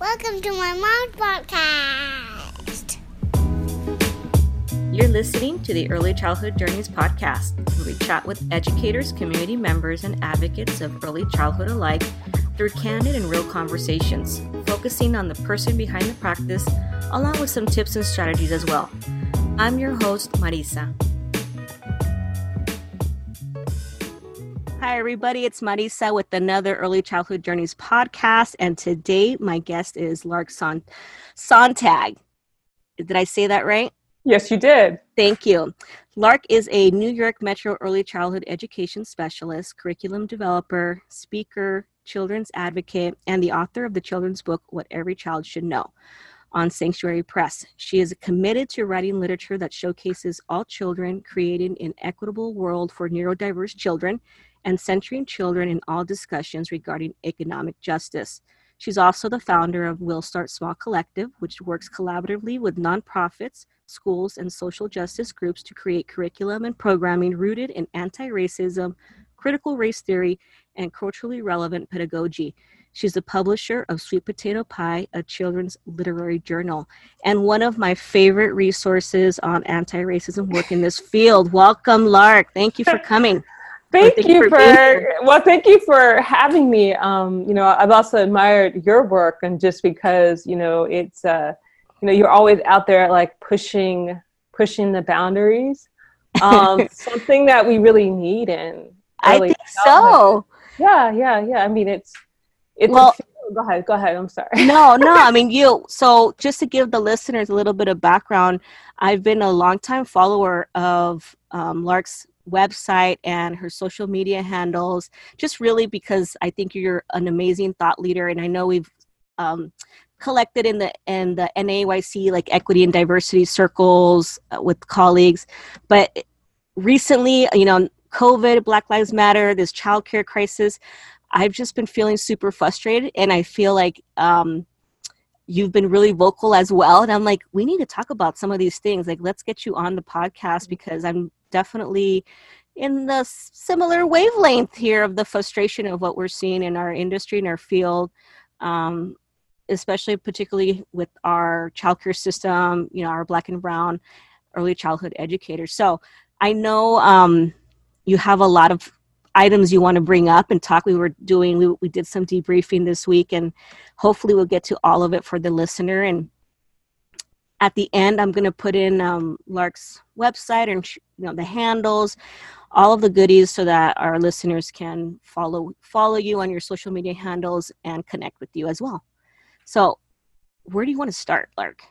Welcome to my mom's podcast. You're listening to the Early Childhood Journeys podcast, where we chat with educators, community members, and advocates of early childhood alike through candid and real conversations, focusing on the person behind the practice, along with some tips and strategies as well. I'm your host, Marisa. Hi, everybody. It's Marisa with another Early Childhood Journeys podcast. And today, my guest is Lark Son- Sontag. Did I say that right? Yes, you did. Thank you. Lark is a New York Metro Early Childhood Education Specialist, curriculum developer, speaker, children's advocate, and the author of the children's book, What Every Child Should Know on Sanctuary Press. She is committed to writing literature that showcases all children, creating an equitable world for neurodiverse children, and centering children in all discussions regarding economic justice. She's also the founder of We'll Start Small Collective, which works collaboratively with nonprofits, schools, and social justice groups to create curriculum and programming rooted in anti racism, critical race theory, and culturally relevant pedagogy. She's the publisher of Sweet Potato Pie, a children's literary journal, and one of my favorite resources on anti racism work in this field. Welcome, Lark. Thank you for coming. Thank, thank, you, for, for well, thank you for having me. Um, you know, I've also admired your work, and just because you know it's uh, you know you're always out there like pushing pushing the boundaries. Um, something that we really need in. I think so. Yeah, yeah, yeah. I mean, it's it's. Well, a, go ahead, go ahead. I'm sorry. no, no. I mean, you. So, just to give the listeners a little bit of background, I've been a longtime follower of um, Lark's website and her social media handles, just really because I think you're an amazing thought leader, and I know we've um, collected in the in the NAEYC like equity and diversity circles uh, with colleagues, but recently, you know, COVID, Black Lives Matter, this childcare crisis, I've just been feeling super frustrated, and I feel like. Um, you've been really vocal as well and i'm like we need to talk about some of these things like let's get you on the podcast because i'm definitely in the similar wavelength here of the frustration of what we're seeing in our industry and our field um, especially particularly with our childcare system you know our black and brown early childhood educators. So i know um, you have a lot of items you want to bring up and talk. We were doing we, we did some debriefing this week and hopefully we'll get to all of it for the listener and at the end i'm going to put in um, lark's website and you know the handles all of the goodies so that our listeners can follow follow you on your social media handles and connect with you as well. So where do you want to start lark?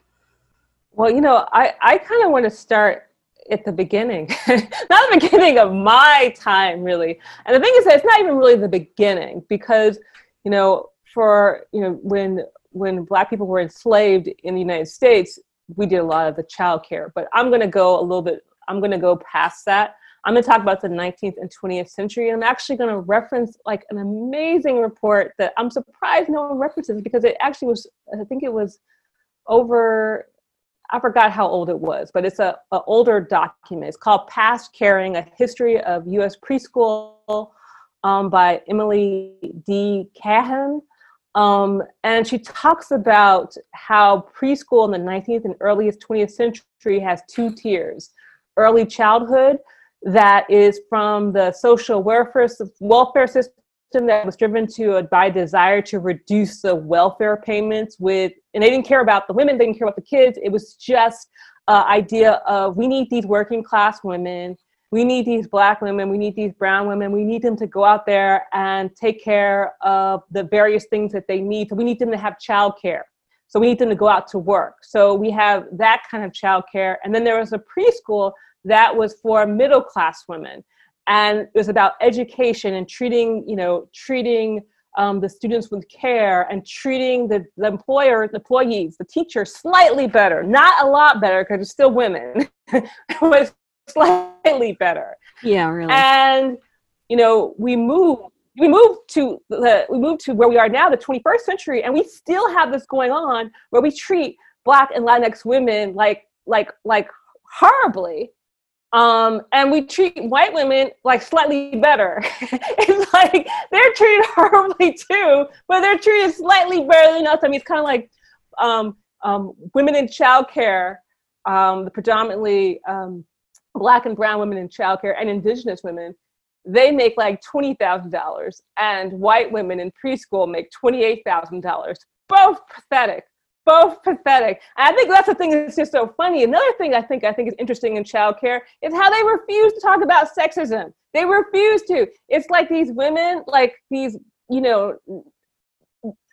Well you know i i kind of want to start at the beginning not the beginning of my time really. And the thing is that it's not even really the beginning because you know for you know when when black people were enslaved in the united states we did a lot of the child care, but I'm going to go a little bit, I'm going to go past that. I'm going to talk about the 19th and 20th century. And I'm actually going to reference like an amazing report that I'm surprised no one references because it actually was, I think it was over, I forgot how old it was, but it's a, a older document. It's called Past Caring, A History of U.S. Preschool um, by Emily D. Cahan. Um, and she talks about how preschool in the 19th and earliest 20th century has two tiers. Early childhood, that is from the social welfare, welfare system that was driven to by desire to reduce the welfare payments with and they didn't care about the women they didn't care about the kids. It was just uh, idea of we need these working class women we need these black women, we need these brown women, we need them to go out there and take care of the various things that they need. So we need them to have childcare. So we need them to go out to work. So we have that kind of childcare. And then there was a preschool that was for middle class women. And it was about education and treating, you know, treating um, the students with care and treating the, the employer, the employees, the teachers slightly better, not a lot better because it's still women, but slightly better. Yeah, really. And you know, we move we move to the we move to where we are now, the 21st century, and we still have this going on where we treat Black and Latinx women like like like horribly, um, and we treat white women like slightly better. it's like they're treated horribly too, but they're treated slightly better than us. I mean, it's kind of like um, um, women in childcare, um, the predominantly um, black and brown women in childcare and indigenous women, they make like $20,000 and white women in preschool make $28,000. Both pathetic both pathetic. And I think that's the thing that's just so funny. Another thing I think I think is interesting in childcare is how they refuse to talk about sexism. They refuse to. It's like these women, like these, you know,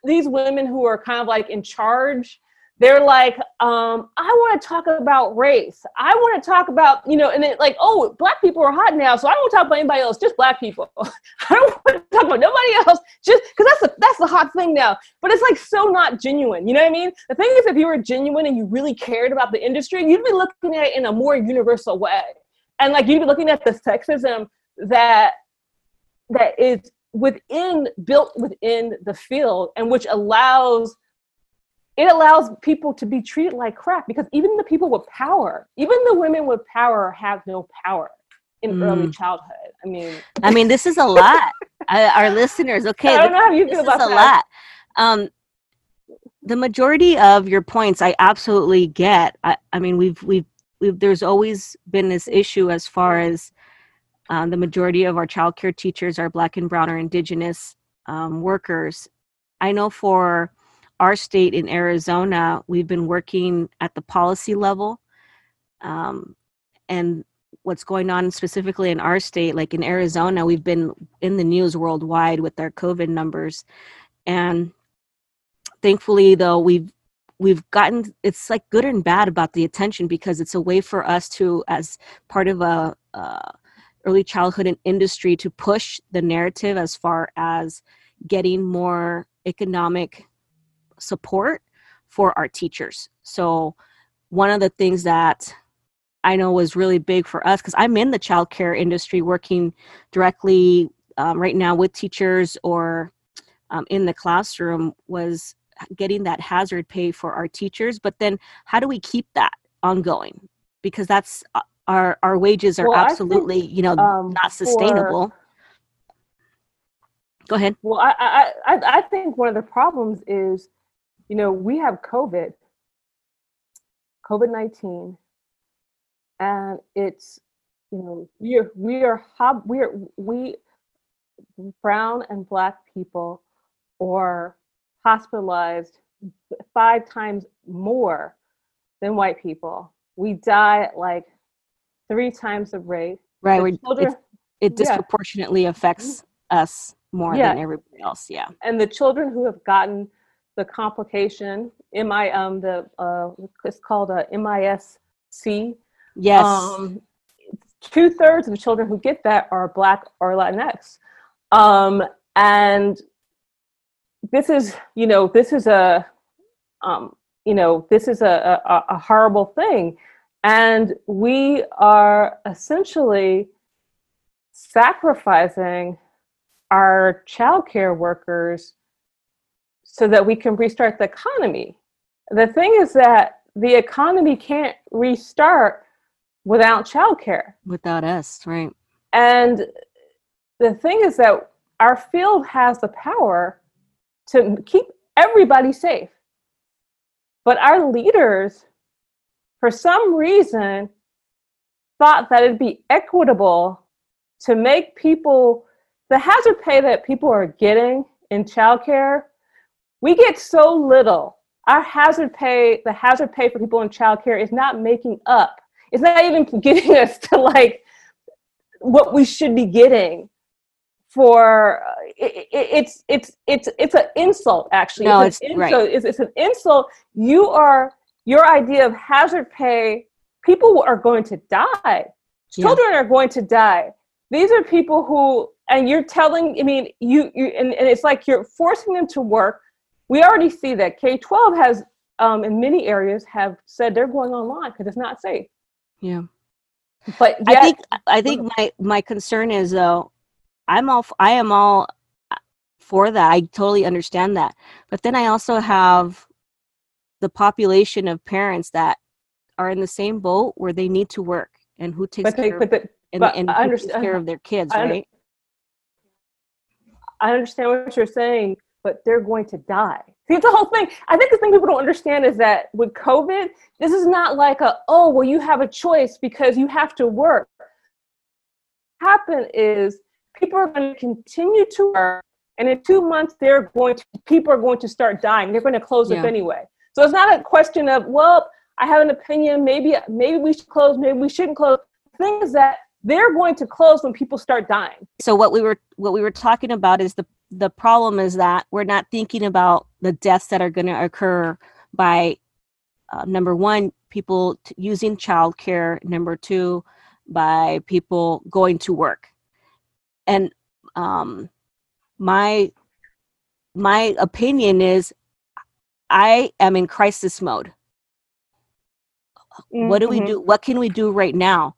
these women who are kind of like in charge they're like, um, I want to talk about race. I want to talk about, you know, and then like, oh, black people are hot now, so I don't want to talk about anybody else, just black people. I don't want to talk about nobody else, just because that's the that's the hot thing now. But it's like so not genuine. You know what I mean? The thing is, if you were genuine and you really cared about the industry, you'd be looking at it in a more universal way, and like you'd be looking at the sexism that that is within built within the field and which allows it allows people to be treated like crap because even the people with power, even the women with power have no power in mm. early childhood. I mean, I mean, this is a lot. our listeners, okay, I don't know how you feel about is a that. lot. Um, the majority of your points, I absolutely get. I, I mean, we've we've we've there's always been this issue as far as um, the majority of our childcare teachers are black and brown or indigenous um, workers. I know for our state in Arizona, we've been working at the policy level. Um, and what's going on specifically in our state, like in Arizona, we've been in the news worldwide with our COVID numbers. And thankfully, though, we've we've gotten it's like good and bad about the attention because it's a way for us to as part of a uh, early childhood industry to push the narrative as far as getting more economic support for our teachers. So, one of the things that I know was really big for us because I'm in the childcare industry working directly um, right now with teachers or um, in the classroom was getting that hazard pay for our teachers. But then, how do we keep that ongoing? Because that's uh, our our wages are well, absolutely think, you know um, not sustainable. For, Go ahead. Well, I, I I think one of the problems is you know, we have COVID, COVID 19, and it's, you know, we are, we are, we are, we, brown and black people are hospitalized five times more than white people. We die at like three times the rate. Right. Children, it disproportionately yeah. affects us more yeah. than everybody else. Yeah. And the children who have gotten the complication. MI um the uh it's called a MIS-C. Yes. Um, two thirds of the children who get that are Black or Latinx, um, and this is you know this is a um, you know this is a, a, a horrible thing, and we are essentially sacrificing our childcare workers so that we can restart the economy. The thing is that the economy can't restart without childcare. Without us, right. And the thing is that our field has the power to keep everybody safe. But our leaders, for some reason, thought that it'd be equitable to make people the hazard pay that people are getting in childcare we get so little. Our hazard pay, the hazard pay for people in childcare is not making up. It's not even getting us to like what we should be getting for uh, it, it, it's it's it's it's an insult actually no, it's, it's insult. right. It's, it's an insult you are your idea of hazard pay people are going to die children yeah. are going to die these are people who and you're telling i mean you you and, and it's like you're forcing them to work we already see that K-12 has, um, in many areas, have said they're going online because it's not safe. Yeah. But yet, I think I think my my concern is though, I'm all I am all uh, for that. I totally understand that. But then I also have the population of parents that are in the same boat where they need to work and who takes But they, care but, the, and, but and I who takes understand- care of their kids, I right? I understand what you're saying, but they're going to die. See, it's the whole thing. I think the thing people don't understand is that with COVID, this is not like a, oh, well, you have a choice because you have to work. What happen is people are going to continue to work, and in two months, they're going to, people are going to start dying. They're going to close up anyway. So it's not a question of, well, I have an opinion. Maybe, maybe we should close. Maybe we shouldn't close. The thing is that they're going to close when people start dying. so what we were what we were talking about is the the problem is that we're not thinking about the deaths that are going to occur by uh, number one people t- using childcare number two by people going to work. And um my my opinion is i am in crisis mode. What do we Mhm. do what can we do right now?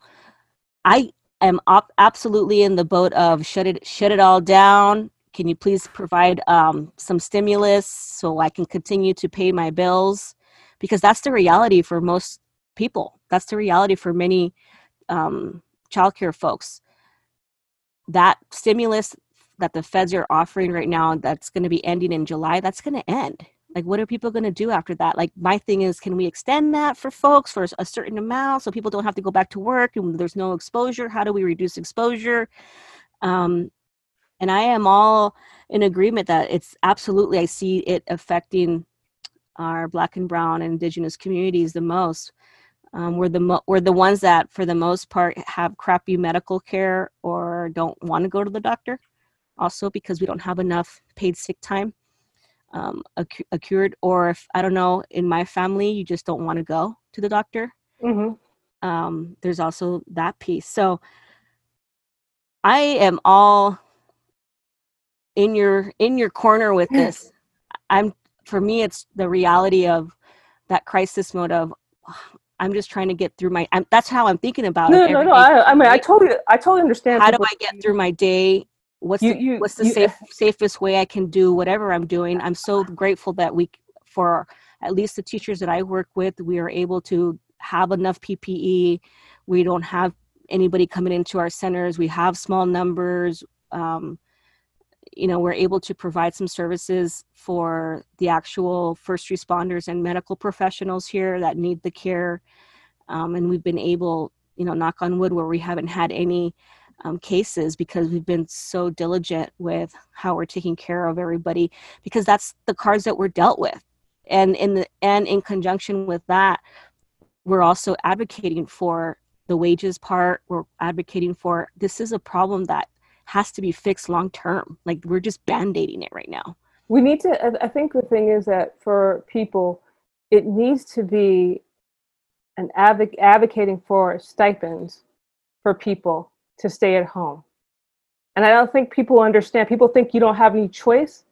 I am op- absolutely in the boat of shut it shut it all down can you please provide um, some stimulus so i can continue to pay my bills? Because that's the reality for most people. That's the reality for many um, childcare folks. That stimulus that the feds are offering right now that's going to be ending in july that's going to end. Like what are people going to do after that? Like my thing is can we extend that for folks for a certain amount so people don't have to go back to work and there's no exposure? How do we reduce exposure? Um, and i am all in agreement that it's absolutely i see it affecting our black and brown and indigenous communities the most. Um, we're the mo- we're the ones that for the most part have crappy medical care or don't want to go to the doctor also because we don't have enough paid sick time um, accrued or if i don't know in my family you just don't want to go to the doctor. Mhm. um, there's also that piece. So i am all in your in your corner with this i'm for me it's the reality of that crisis mode of i'm just trying to get through my I'm, that's how i'm thinking about No, it no, no. I, I mean, I totally, I totally understand. how do i get through my day what's You- the, you- what's the you- safe safest way i can do whatever i'm doing i'm so grateful that we for at least the teachers that i work with we are able to have enough ppe we don't have anybody coming into our centers we have small numbers um, you know we're able to provide some services for the actual first responders and medical professionals here that need the care. Um, and we've been able you know knock on wood where we haven't had any um, cases because we've been so diligent with how we're taking care of everybody because that's the cards that we're dealt with. And in the and in conjunction with that we're also advocating for the wages part. We're advocating for this is a problem that has to be fixed long term like we're just band-aiding it right now we need to. I- think the thing is that for people, it needs to be an advoc- advocating for stipends for people to stay at home. And I don't think people understand. People think you don't have any choice.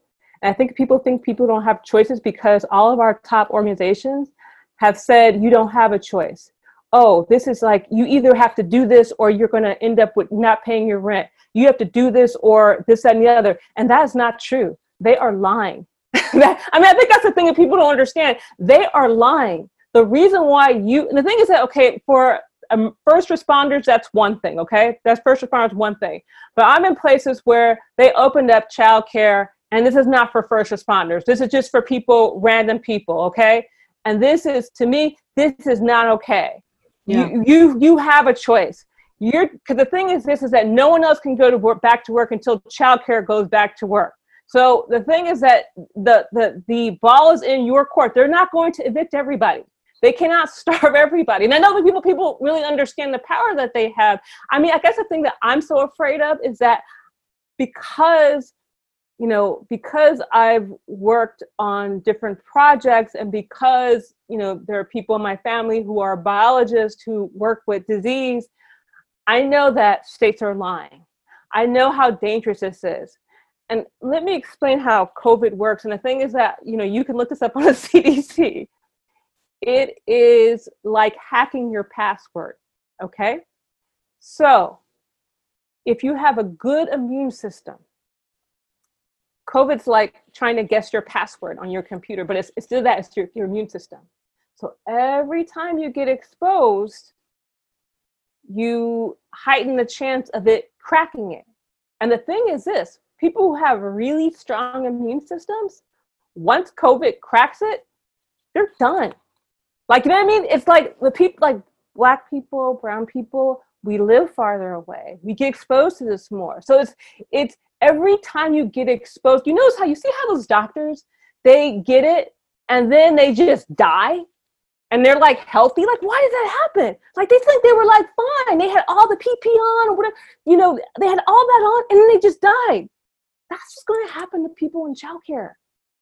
And I think people think people don't have choices because all of our top organizations have said you don't have a choice. Oh, this is like you either have to do this or you're going to end up with not paying your rent. You have to do this or this, that, and the other. And that is not true. They are lying. That- I mean, I think that's the thing that people don't understand. They are lying. The reason why you, and the thing is that, okay, for um, first responders, that's one thing, okay? That's first responders, one thing. But I'm in places where they opened up childcare, and this is not for first responders. This is just for people, random people, okay? And this is, to me, this is not okay. Yeah. You, you, you have a choice. You're, because the thing is this, is that no one else can go to work, back to work until childcare goes back to work. So the thing is that the, the, the ball is in your court. They're not going to evict everybody. They cannot starve everybody. And I know that people people really understand the power that they have. I mean, I guess the thing that I'm so afraid of is that because you know because I've worked on different projects and because you know there are people in my family who are biologists who work with disease, I know that states are lying. I know how dangerous this is. And let me explain how COVID works. And the thing is that, you know, you can look this up on the CDC. It is like hacking your password. Okay. So if you have a good immune system, COVID's like trying to guess your password on your computer, but it's, it's still that, it's your, your immune system. So every time you get exposed, you heighten the chance of it cracking it. And the thing is this people who have really strong immune systems, once COVID cracks it, they're done. Like, you know what I mean? It's like the people, like black people, brown people, we live farther away. We get exposed to this more. So it's, it's every time you get exposed, you notice how you see how those doctors, they get it and then they just die and they're like healthy. Like, why did that happen? Like, they think they were like fine. They had all the PP on or whatever, you know, they had all that on and then they just died. That's just going to happen to people in childcare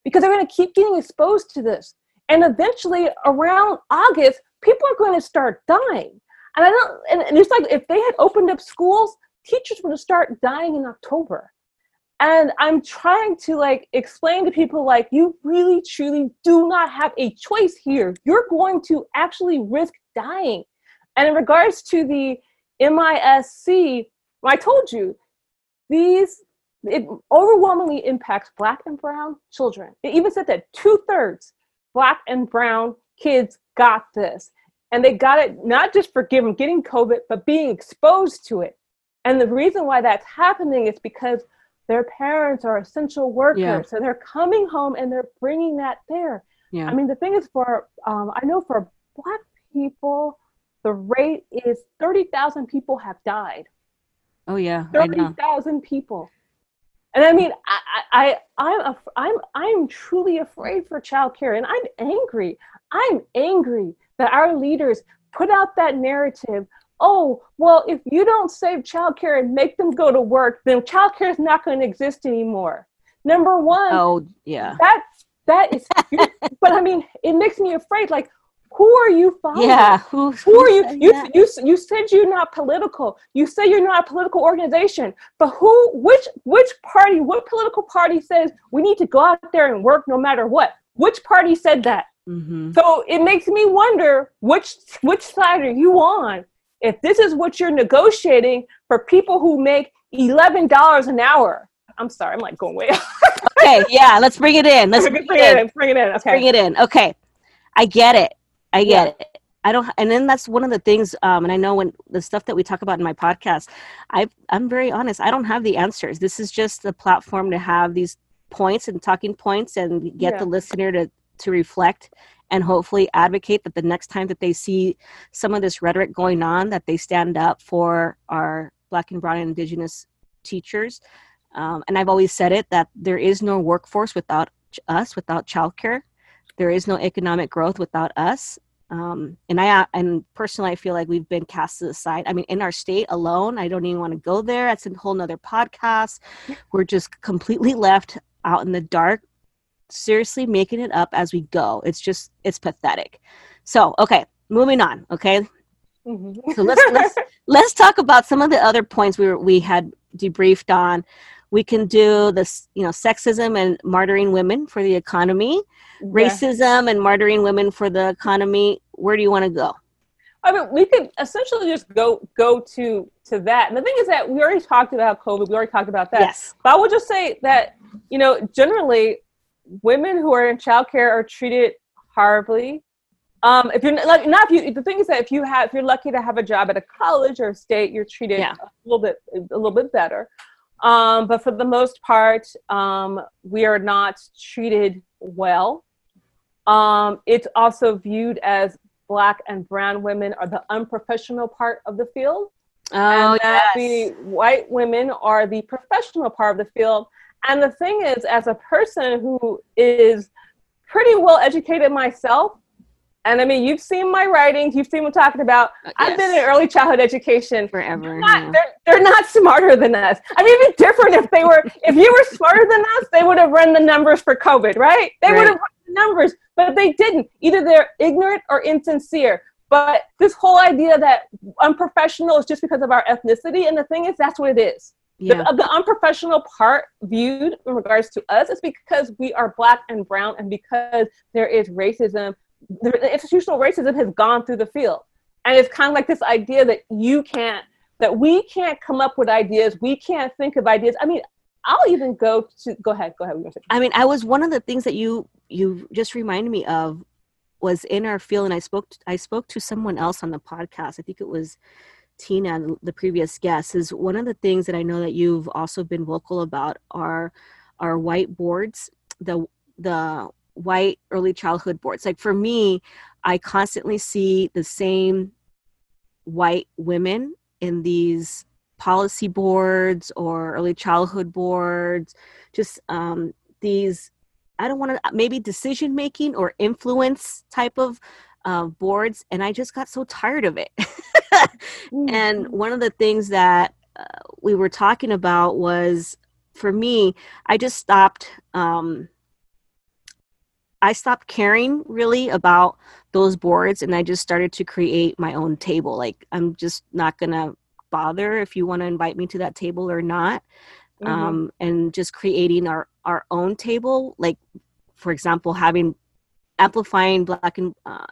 because they're going to keep getting exposed to this. And eventually, around August, people are going to start dying. And I don't, and, and it's like if they had opened up schools, teachers would have started dying in October. And I'm trying to like explain to people like you really truly do not have a choice here. You're going to actually risk dying. And in regards to the MIS-C i told you, these it overwhelmingly impacts black and brown children. It even said that two thirds black and brown kids got this. And they got it not just for getting COVID, but being exposed to it. And the reason why that's happening is because their parents are essential workers. Yeah. So they're coming home and they're bringing that there. Yeah. I mean, the thing is, for, um, I know for Black people, the rate is 30,000 people have died. Oh, yeah. 30,000 people. And I mean, I, I, I'm, I'm, I'm truly afraid for childcare, and I'm angry. I'm angry that our leaders put out that narrative. Oh, well, if you don't save childcare and make them go to work, then childcare is not going to exist anymore. Number one. Oh, yeah. That that is. but I mean, it makes me afraid. Like, who are you following? Yeah, who, who, who are you? You, you you said you're not political. You say you're not a political organization. But who? Which which party? What political party says we need to go out there and work no matter what? Which party said that? Mm-hmm. So it makes me wonder which which side are you on? If this is what you're negotiating for people who make eleven dollars an hour, I'm sorry, I'm like going way. okay, yeah, let's bring it in. Let's bring, bring it in. in. Bring it in. Okay. Bring it in. Okay, I get it. I get yeah. it. I don't, and then that's one of the things. Um, and I know when the stuff that we talk about in my podcast, I, I'm very honest. I don't have the answers. This is just the platform to have these points and talking points and get yeah. the listener to to reflect and hopefully advocate that the next time that they see some of this rhetoric going on, that they stand up for our Black and Brown and Indigenous teachers. Um, and I've always said it that there is no workforce without us, without childcare. There is no economic growth without us. Um, and I and personally, I feel like we've been cast aside. I mean, in our state alone, I don't even want to go there. That's a whole nother podcast. We're just completely left out in the dark, seriously making it up as we go. It's just it's pathetic. So, okay, moving on. Okay, mm-hmm. so let's let's let's talk about some of the other points we were, we had debriefed on we can do this you know sexism and martyring women for the economy yeah. racism and martyring women for the economy where do you want to go I mean, we could essentially just go go to to that. And the thing is that we already talked about COVID. We already talked about that. Yes. But I would just say that you know, generally, women who are in childcare are treated horribly. Um, if you're like not if you, the thing is that if you have if you're lucky to have a job at a college or a state, you're treated yeah. a little bit a little bit better. Um, but for the most part, um, we are not treated well. Um, it's also viewed as black and brown women are the unprofessional part of the field. Oh, and that yes. the white women are the professional part of the field. And the thing is, as a person who is pretty well educated myself, and I mean, you've seen my writings, you've seen what I'm talking about. Uh, yes. I've been in early childhood education forever. They're not, yeah. they're, they're not smarter than us. I mean, it'd be different if they were, if you were smarter than us, they would have run the numbers for COVID, right? They right. would have run the numbers, but they didn't. Either they're ignorant or insincere. But this whole idea that unprofessional is just because of our ethnicity, and the thing is, that's what it is. Yeah. The, the, unprofessional part viewed in regards to us is because we are black and brown and because there is racism the institutional racism has gone through the field. And it's kind of like this idea that you can't, that we can't come up with ideas, we can't think of ideas. I mean, I'll even go to go ahead, go ahead. I mean, I was one of the things that you you just reminded me of was in our field, and I spoke to, I spoke to someone else on the podcast. I think it was Tina, the previous guest, is one of the things that I know that you've also been vocal about are are white boards, the the white early childhood boards. Like for me, I constantly see the same white women in these policy boards or early childhood boards, just um, these I don't want to maybe decision making or influence type of uh, boards, and I just got so tired of it. and Mm-hmm. one of the things that uh, we were talking about was for me, I just stopped. Um, I stopped caring really about those boards, and I just started to create my own table. Like I'm just not gonna bother if you want to invite me to that table or not Mhm. um, and just creating our our own table like for example having amplifying black and uh,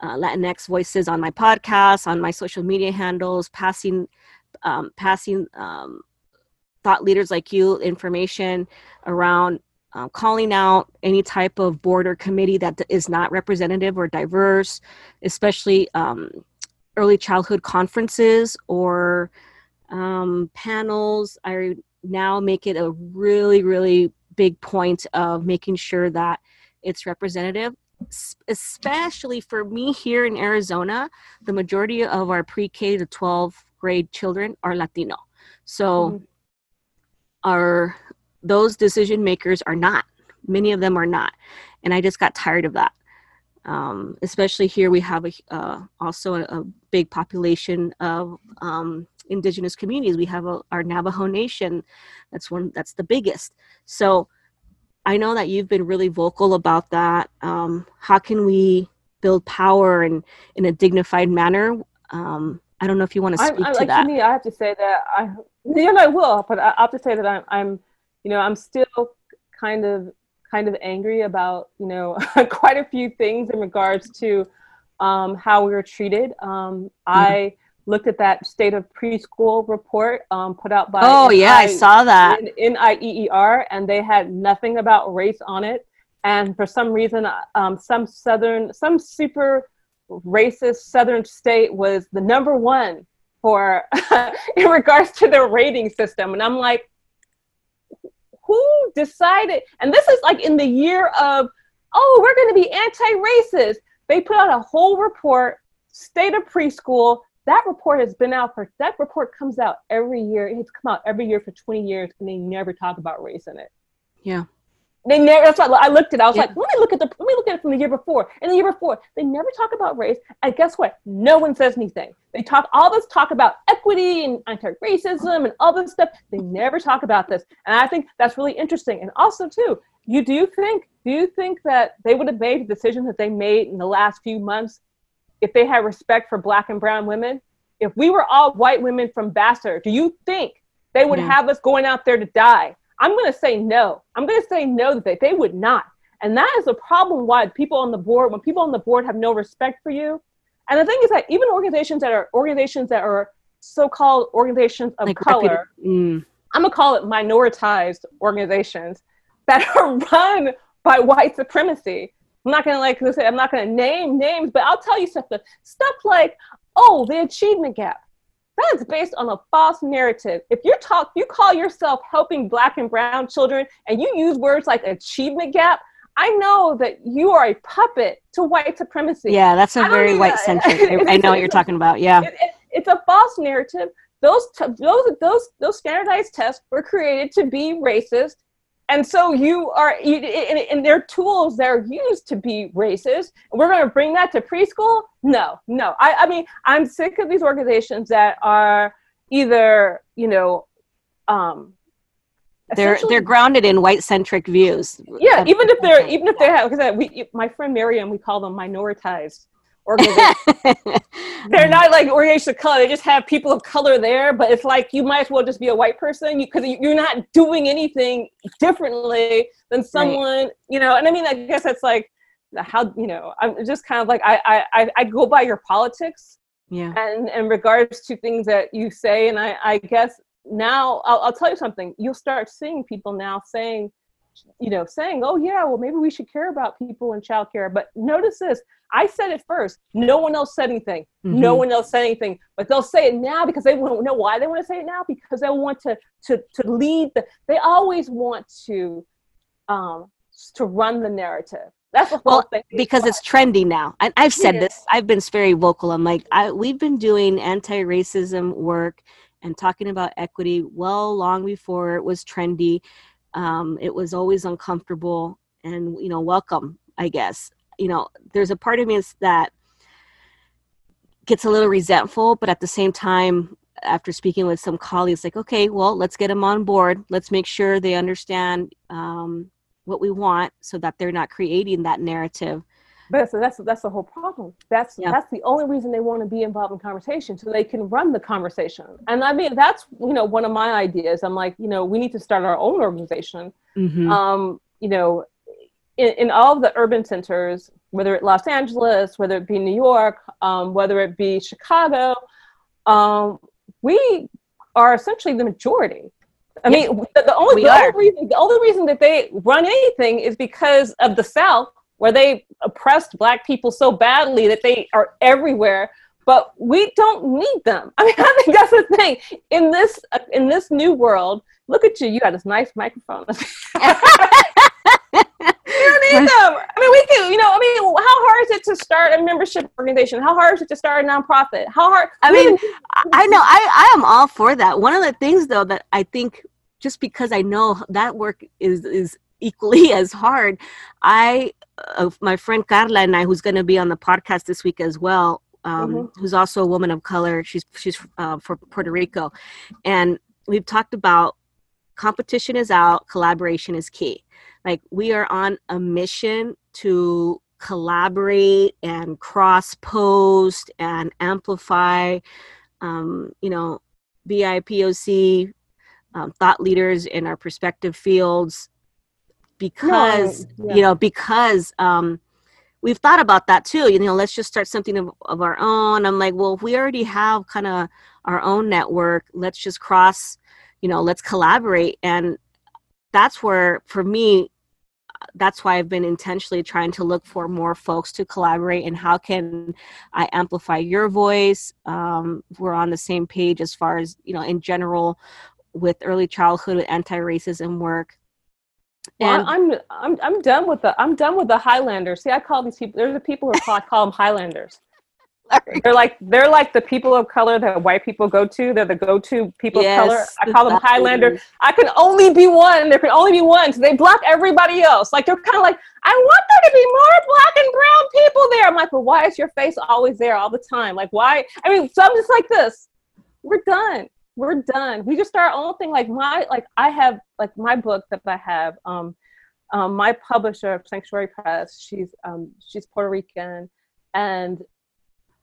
uh, latinx voices on my podcast on my social media handles passing um, passing um, thought leaders like you information around uh, calling out any type of board or committee that is not representative or diverse especially um, early childhood conferences or um, panels. I now make it a really, really big point of making sure that it's representative, especially for me here in Arizona. The majority of our pre K to 12 grade children are Latino. So, Mhm. our those decision makers are not. Many of them are not. And I just got tired of that um, especially here we have a, uh, also a, a big population of um, indigenous communities we have a, our navajo nation that's one that's the biggest so i know that you've been really vocal about that. Um, how can we build power and in a dignified manner? Um, i don't know if you want to speak I, to like that. to me, I have to say that I, yeah, I will, but I, I have to say that I'm, I'm, you know, I'm still kind of, kind of angry about, you know, quite a few things in regards to um, how we were treated. Um, I looked at that state of preschool report um, put out by oh yeah i NI saw that in NIEER, and they had nothing about race on it. And for some reason, um, some southern, some super racist southern state was the number one for in regards to their rating system. And I'm like, who decided? And this is like in the year of, oh, we're going to be anti-racist. They put out a whole report, state of preschool. That report has been out for, that report comes out every year. It's come out every year for 20 years, and they never talk about race in it. yeah They never. That's why I looked at. it. I was Yeah. like, let me look at the. Let me look at it from the year before and the year before. They never talk about race. And guess what? No one says anything. They talk all this talk about equity and anti-racism and all this stuff. They never talk about this. And I think that's really interesting. And also too, you do think do you think that they would have made the decision that they made in the last few months if they had respect for black and brown women? If we were all white women from Vassar, do you think they would have us going out there to die? I'm going to say no. I'm going to say no that they, they would not. And that is a problem why people on the board, when people on the board have no respect for you. And the thing is that even organizations that are organizations that are so-called organizations of like color, mm, I'm gonna call it minoritized organizations that are run by white supremacy. I'm not gonna like say I'm not gonna name names, but I'll tell you something. Stuff like, oh, the achievement gap. That is based on a false narrative. If you're talk, you call yourself helping black and brown children, and you use words like achievement gap. I know that you are a puppet to white supremacy. yeah that's a very white centric. I, I know what you're talking about yeah It- it- it's a false narrative. Those t- those those those standardized tests were created to be racist, and so you are you, and, and they're tools that are used to be racist. We're going to bring that to preschool? No, no. I, I mean, I'm sick of these organizations that are either you know, um, they're they're grounded in white centric views yeah. Even if they're even if they have, because we, my friend Miriam, we call them minoritized organizations. they're not like organizations of color. They just have people of color there, but it's like you might as well just be a white person because you, you're not doing anything differently than someone, you know. And I mean, I guess that's like how you know. I'm just kind of like I I I- I go by your politics yeah and in regards to things that you say, and I I guess now I'll, I'll tell you something. You'll start seeing people now saying you know, saying, "Oh yeah, well maybe we should care about people in childcare." But notice this: I said it first. No one else said anything. Mm-hmm. No one else said anything. But they'll say it now because they want to know why they want to say it now because they want to to to lead. The, they always want to um, to run the narrative. That's the whole well, thing. Because it's trendy now. And I've said yeah. this. I've been very vocal. I'm like, I, we've been doing anti-racism work and talking about equity well long before it was trendy. Um, it was always uncomfortable and you know welcome i guess. You know there's a part of me that gets a little resentful but at the same time after speaking with some colleagues like okay well let's get them on board. Let's make sure they understand um, what we want so that they're not creating that narrative but that's that's the whole problem. That's yeah. that's the only reason they want to be involved in conversation, so they can run the conversation. And I mean, that's you know one of my ideas. I'm like, you know, we need to start our own organization. Mm-hmm. Um, you know, in, in all of the urban centers, whether it Los Angeles, whether it be New York, um, whether it be Chicago, um, we are essentially the majority. I mean, the, the only, the only, reason, the only reason that they run anything is because of the South, where they oppressed Black people so badly that they are everywhere. But we don't need them. I mean, I think that's the thing in this uh, in this new world. Look at you! You got this nice microphone. We don't need them. I mean, we can, you know, I mean, how hard is it to start a membership organization? How hard is it to start a nonprofit? How hard? I mean, I know, I, I am all for that. One of the things, though, that I think just because I know that work is, is equally as hard, I, uh, my friend Carla and I, who's going to be on the podcast this week as well, um, mm-hmm. who's also a woman of color. She's she's uh, for Puerto Rico, and we've talked about competition is out, collaboration is key. Like we are on a mission to collaborate and cross post and amplify, um, you know, BIPOC um, thought leaders in our respective fields because, no, yeah. you know, because um, we've thought about that too. You know, let's just start something of, of our own. I'm like, well, if we already have kind of our own network, let's just cross, you know, let's collaborate. And that's where for me that's why I've been intentionally trying to look for more folks to collaborate and how can I amplify your voice. Um, we're on the same page as far as you know in general with early childhood with anti-racism work. Well, I'm I'm I'm done with the I'm done with the Highlanders. See, I call these people. There's the people who call, call them Highlanders. They're like they're like the people of color that white people go to. They're the go-to people yes, of color. I call them Highlander. I can only be one. There can only be one. So they block everybody else. Like they're kind of like, I want there to be more black and brown people there. I'm like, well, why is your face always there all the time? Like, why? I mean, so I'm just like this. We're done. We're done. We just start our own thing. Like my, like I have, like my book that I have. Um, um, my publisher, Sanctuary Press. She's um, she's Puerto Rican, and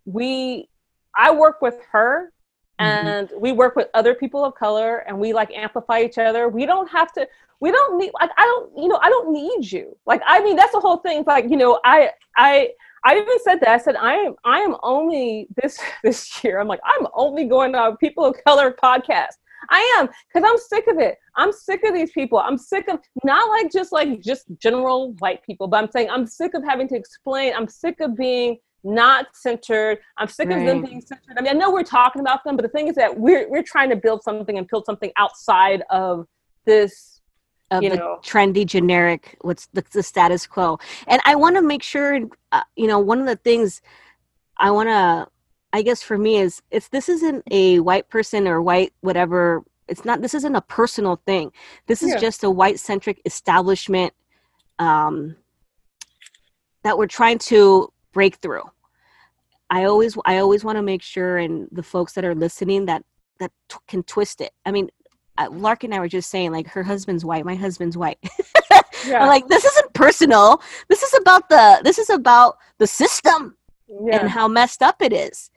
we I work with her mm-hmm. and mm-hmm. we work with other people of color and we like amplify each other. We don't have to we don't need like I don't you know I don't need you. Like I mean that's the whole thing. It's like, you know, I I I even said that. I said I am I am only this this year. I'm like I'm only going on people of color podcast. I am because I'm sick of it. I'm sick of these people. I'm sick of not like just like just general white people, but I'm saying I'm sick of having to explain. I'm sick of being not centered. I'm sick right. of them being centered. I mean, I know we're talking about them, but the thing is that we're we're trying to build something and build something outside of this of you the know. trendy generic what's the, the, status quo and i want to make sure uh, you know one of the things i want to i guess for me is it's this isn't a white person or white whatever it's not this isn't a personal thing this is yeah. just a white centric establishment um that we're trying to break through I always I always want to make sure and the folks that are listening that that t- can twist it. I mean, Lark and I were just saying like her husband's white, my husband's white. yeah. I'm like this isn't personal. This is about the this is about the system yeah. and how messed up it is.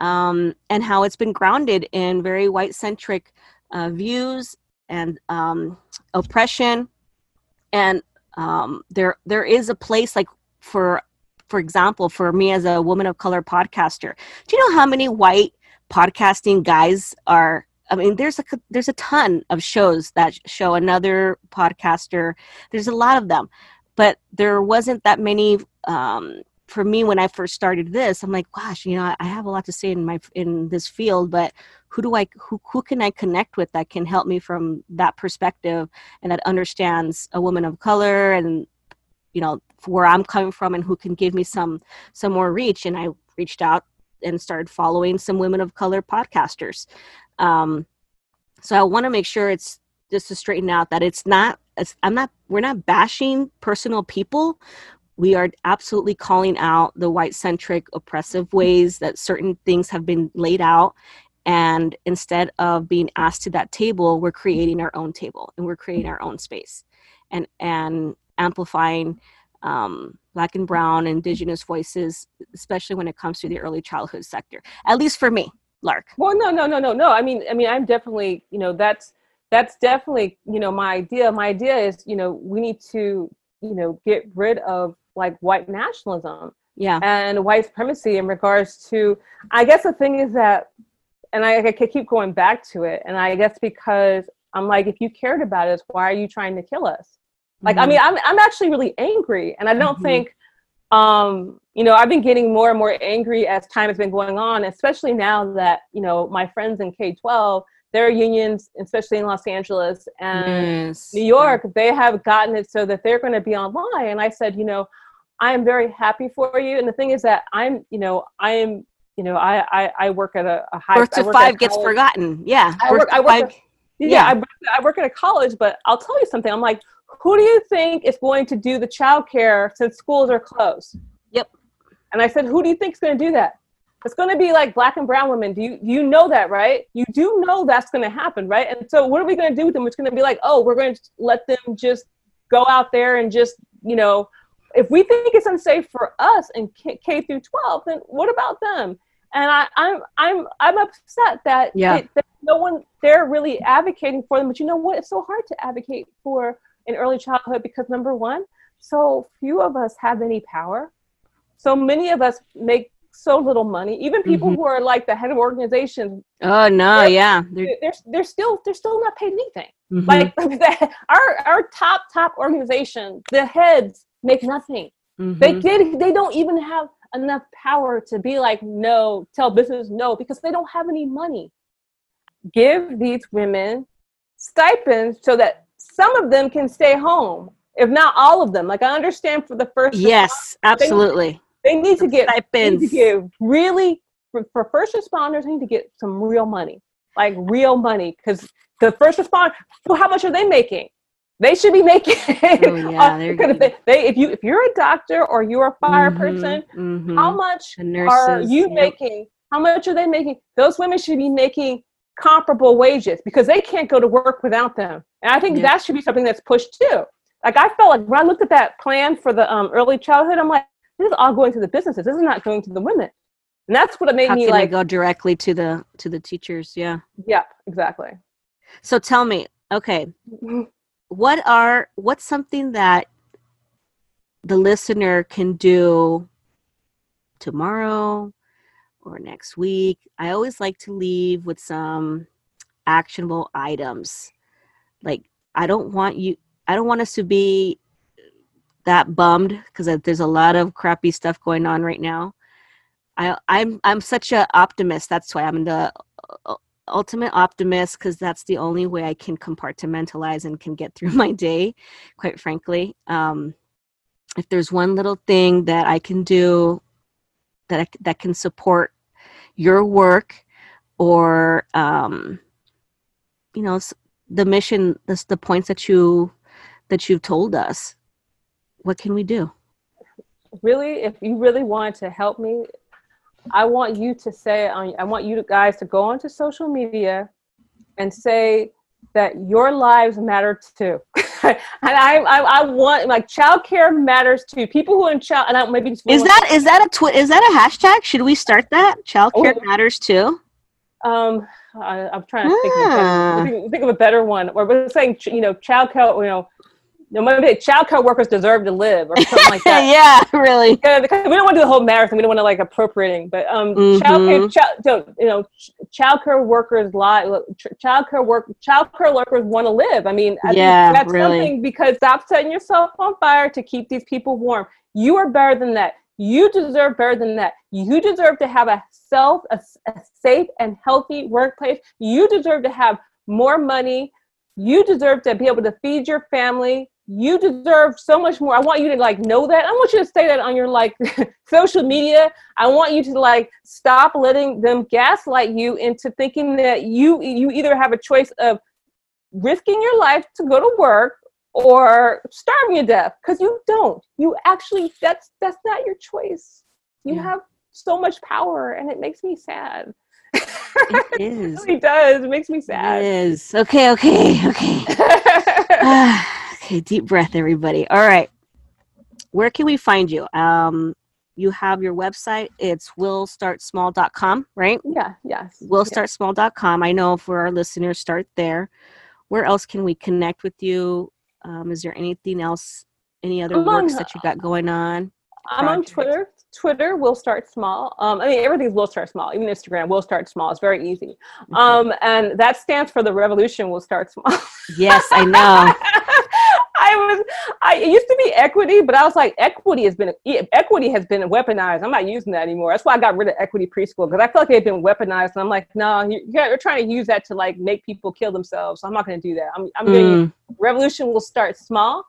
Um, and how it's been grounded in very white centric uh, views and um, oppression and um, there there is a place like for for example, for me as a woman of color podcaster, do you know how many white podcasting guys are I mean, there's a there's a ton of shows that show another podcaster. There's a lot of them, but there wasn't that many um, for me when I first started this. I'm like, gosh, you know, I have a lot to say in my in this field, but who do I who who can I connect with that can help me from that perspective and that understands a woman of color and you know where I'm coming from and who can give me some some more reach. And I reached out and started following some women of color podcasters. Um, so I want to make sure it's just to straighten out that it's not. It's, I'm not. We're not bashing personal people. We are absolutely calling out the white centric oppressive ways that certain things have been laid out. And instead of being asked to that table, we're creating our own table and we're creating our own space and and amplifying um, black and brown indigenous voices especially when it comes to the early childhood sector at least for me lark well no no no no no i mean i mean i'm definitely you know that's that's definitely you know my idea my idea is you know we need to you know get rid of like white nationalism yeah and white supremacy in regards to i guess the thing is that and i, I keep going back to it and i guess because i'm like if you cared about us why are you trying to kill us like, mm-hmm. I mean, I'm, I'm actually really angry. And I don't mm-hmm. think, um, you know, I've been getting more and more angry as time has been going on, especially now that, you know, my friends in K 12, their unions, especially in Los Angeles and yes. New York, they have gotten it so that they're going to be online. And I said, you know, I am very happy for you. And the thing is that I'm, you know, I am, you know, I I, I work at a, a high. Birth to five gets forgotten. Yeah. I work. I work. At, yeah, yeah. I, I work at a college, but I'll tell you something. I'm like, who do you think is going to do the childcare since schools are closed? And I said, who do you think is going to do that? It's going to be like black and brown women. Do you you know that, right? You do know that's going to happen, right? And so, what are we going to do with them? It's going to be like, oh, we're going to let them just go out there and just, you know, if we think it's unsafe for us in K, K through 12, then what about them? And I, I'm I'm I'm upset that, yeah. It, that no one they're really advocating for them. But you know what? It's so hard to advocate for in early childhood because number one, so few of us have any power. So many of us make so little money. Even people mm-hmm. who are like the head of organizations. Oh no, they're, yeah, they're, they're they're still they're still not paid anything. Mm-hmm. Like the, our our top top organization, the heads make nothing. Mm-hmm. They did they don't even have enough power to be like no, tell business no because they don't have any money. Give these women stipends so that some of them can stay home, if not all of them. Like I understand for the first. Yes, absolutely. They, need to get need to get really for, for first responders. They need to get some real money, like real money, because the first responder. Well, How much are they making? They should be making. Oh, yeah, if they, they, if you if you're a doctor or you're a fire mm-hmm, person, mm-hmm. how much nurses, are you yep. making? How much are they making? Those women should be making comparable wages because they can't go to work without them. And I think yeah. that should be something that's pushed too. Like I felt like when I looked at that plan for the um, early childhood, I'm like, this is all going to the businesses. This is not going to the women. And that's what it made How me like go directly to the to the teachers. Yeah. Yeah, exactly. So tell me, okay, what are what's something that the listener can do tomorrow or next week? I always like to leave with some actionable items like i don't want you i don't want us to be that bummed because there's a lot of crappy stuff going on right now. I i'm i'm such an optimist that's why i'm the uh, ultimate optimist because that's the only way i can compartmentalize and can get through my day quite frankly. Um if there's one little thing that i can do that I, that can support your work or um you know the mission the, the points that you that you've told us what can we do really if you really want to help me i want you to say i want you guys to go onto social media and say that your lives matter too and I, I, I want like childcare matters too people who are in child and I, maybe is that is that a twi- is that a hashtag should we start that childcare oh. matters too um I, am trying to think, ah. of think, think, of a better one. Or we're saying, you know, child care, you know, no, maybe child care workers deserve to live or something like that. yeah, really. Yeah, because we don't want to do the whole marathon. We don't want to like appropriating, but um, mm-hmm. child care, child, you know, childcare workers live childcare work childcare workers want to live i mean I Yeah, that's really. something because stop setting yourself on fire to keep these people warm you are better than that you deserve better than that you deserve to have a self a, a safe and healthy workplace you deserve to have more money you deserve to be able to feed your family you deserve so much more i want you to like know that i want you to say that on your like social media i want you to like stop letting them gaslight you into thinking that you you either have a choice of risking your life to go to work or starving to death because you don't you actually that's that's not your choice you Yeah. have so much power and it makes me sad It is. it really does it makes me sad is. Okay, okay, okay. Okay, deep breath, everybody. All right. Where can we find you? Um, you have your website. It's willstartsmall.com, right? yeah yes Willstartsmall.com. I know for our listeners, start there. Where else can we connect with you? Um, is there anything else, any other I'm on- works that you've got going on? I'm on. Twitter. Twitter will start small. Um, I mean, everything's will start small. Even Instagram will start small. It's very easy. Um, and that stands for the revolution will start small. Yes, I know. I was, I it used to be equity, but I was like, equity has been equity has been weaponized. I'm not using that anymore. That's why I got rid of equity preschool because I felt like had been weaponized. And I'm like, no, you, you're trying to use that to like make people kill themselves. So I'm not going to do that. I'm, I'm going Mm, revolution will start small,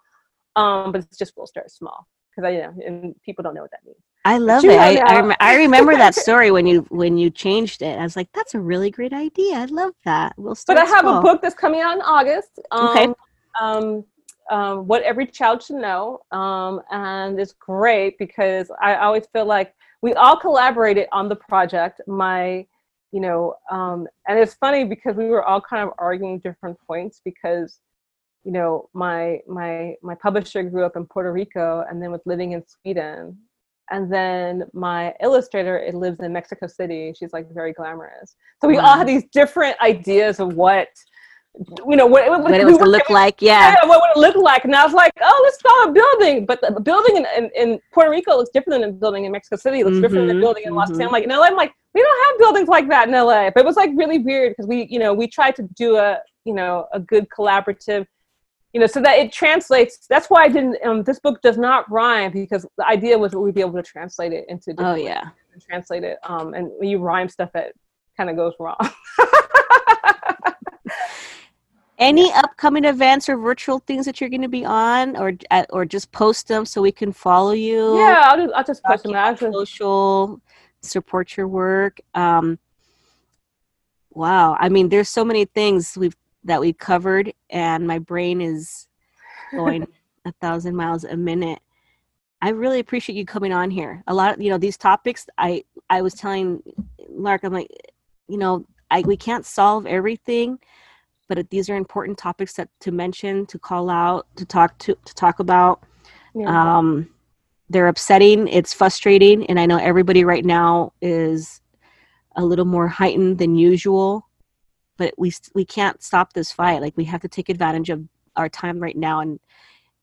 um, but it's just will start small because I, you know, and people don't know what that means. I love it. I, I, rem- I remember that story when you when you changed it. I was like, that's a really great idea. I love that. We'll But I have small. a book that's coming out in August. Um, Okay. Um, um, what every child should know, um, and it's great because I always feel like we all collaborated on the project. My, you know, um, and it's funny because we were all kind of arguing different points because, you know, my my my publisher grew up in Puerto Rico and then was living in Sweden, and then my illustrator it lives in Mexico City. She's like very glamorous. So we all had these different ideas of what, you know, what, what it we was look like. Yeah. yeah, what would it look like? And I was like, oh, let's call a building. But the building in, in, in Puerto Rico looks different than a building in Mexico City. It looks different than Mhm, a building in Los mhm. Angeles. Like in LA, I'm like, we don't have buildings like that in LA. But it was like really weird because we, you know, we tried to do a, you know, a good collaborative, you know, so that it translates. That's why I didn't. Um, this book does not rhyme because the idea was that we'd be able to translate it into. Oh yeah. and translate it. Um, and when you rhyme stuff, it kind of goes wrong. Any upcoming events or virtual things that you're going to be on, or or just post them so we can follow you? yeah, I'll just, I'll just post them. I'll just- social support your work. Um, wow, I mean, there's so many things we've that we've covered, and my brain is going a thousand miles a minute. I really appreciate you coming on here. A lot, of you know, these topics. I I was telling Lark, I'm like, you know, I we can't solve everything, but these are important topics that to mention, to call out, to talk to, to talk about. Yeah. um, they're upsetting it's frustrating and i know everybody right now is a little more heightened than usual but we we can't stop this fight. Like we have to take advantage of our time right now and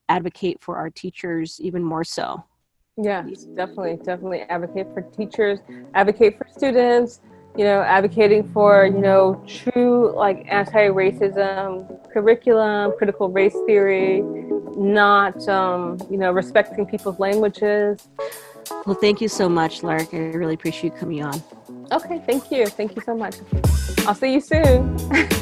advocate for our teachers even more so. Yeah, definitely, definitely advocate for teachers, advocate for students, you know, advocating for, you know, true like anti-racism curriculum, critical race theory, not, um, you know, respecting people's languages. well thank you so much lark i really appreciate you coming on Okay, thank you. Thank you so much. I'll see you soon.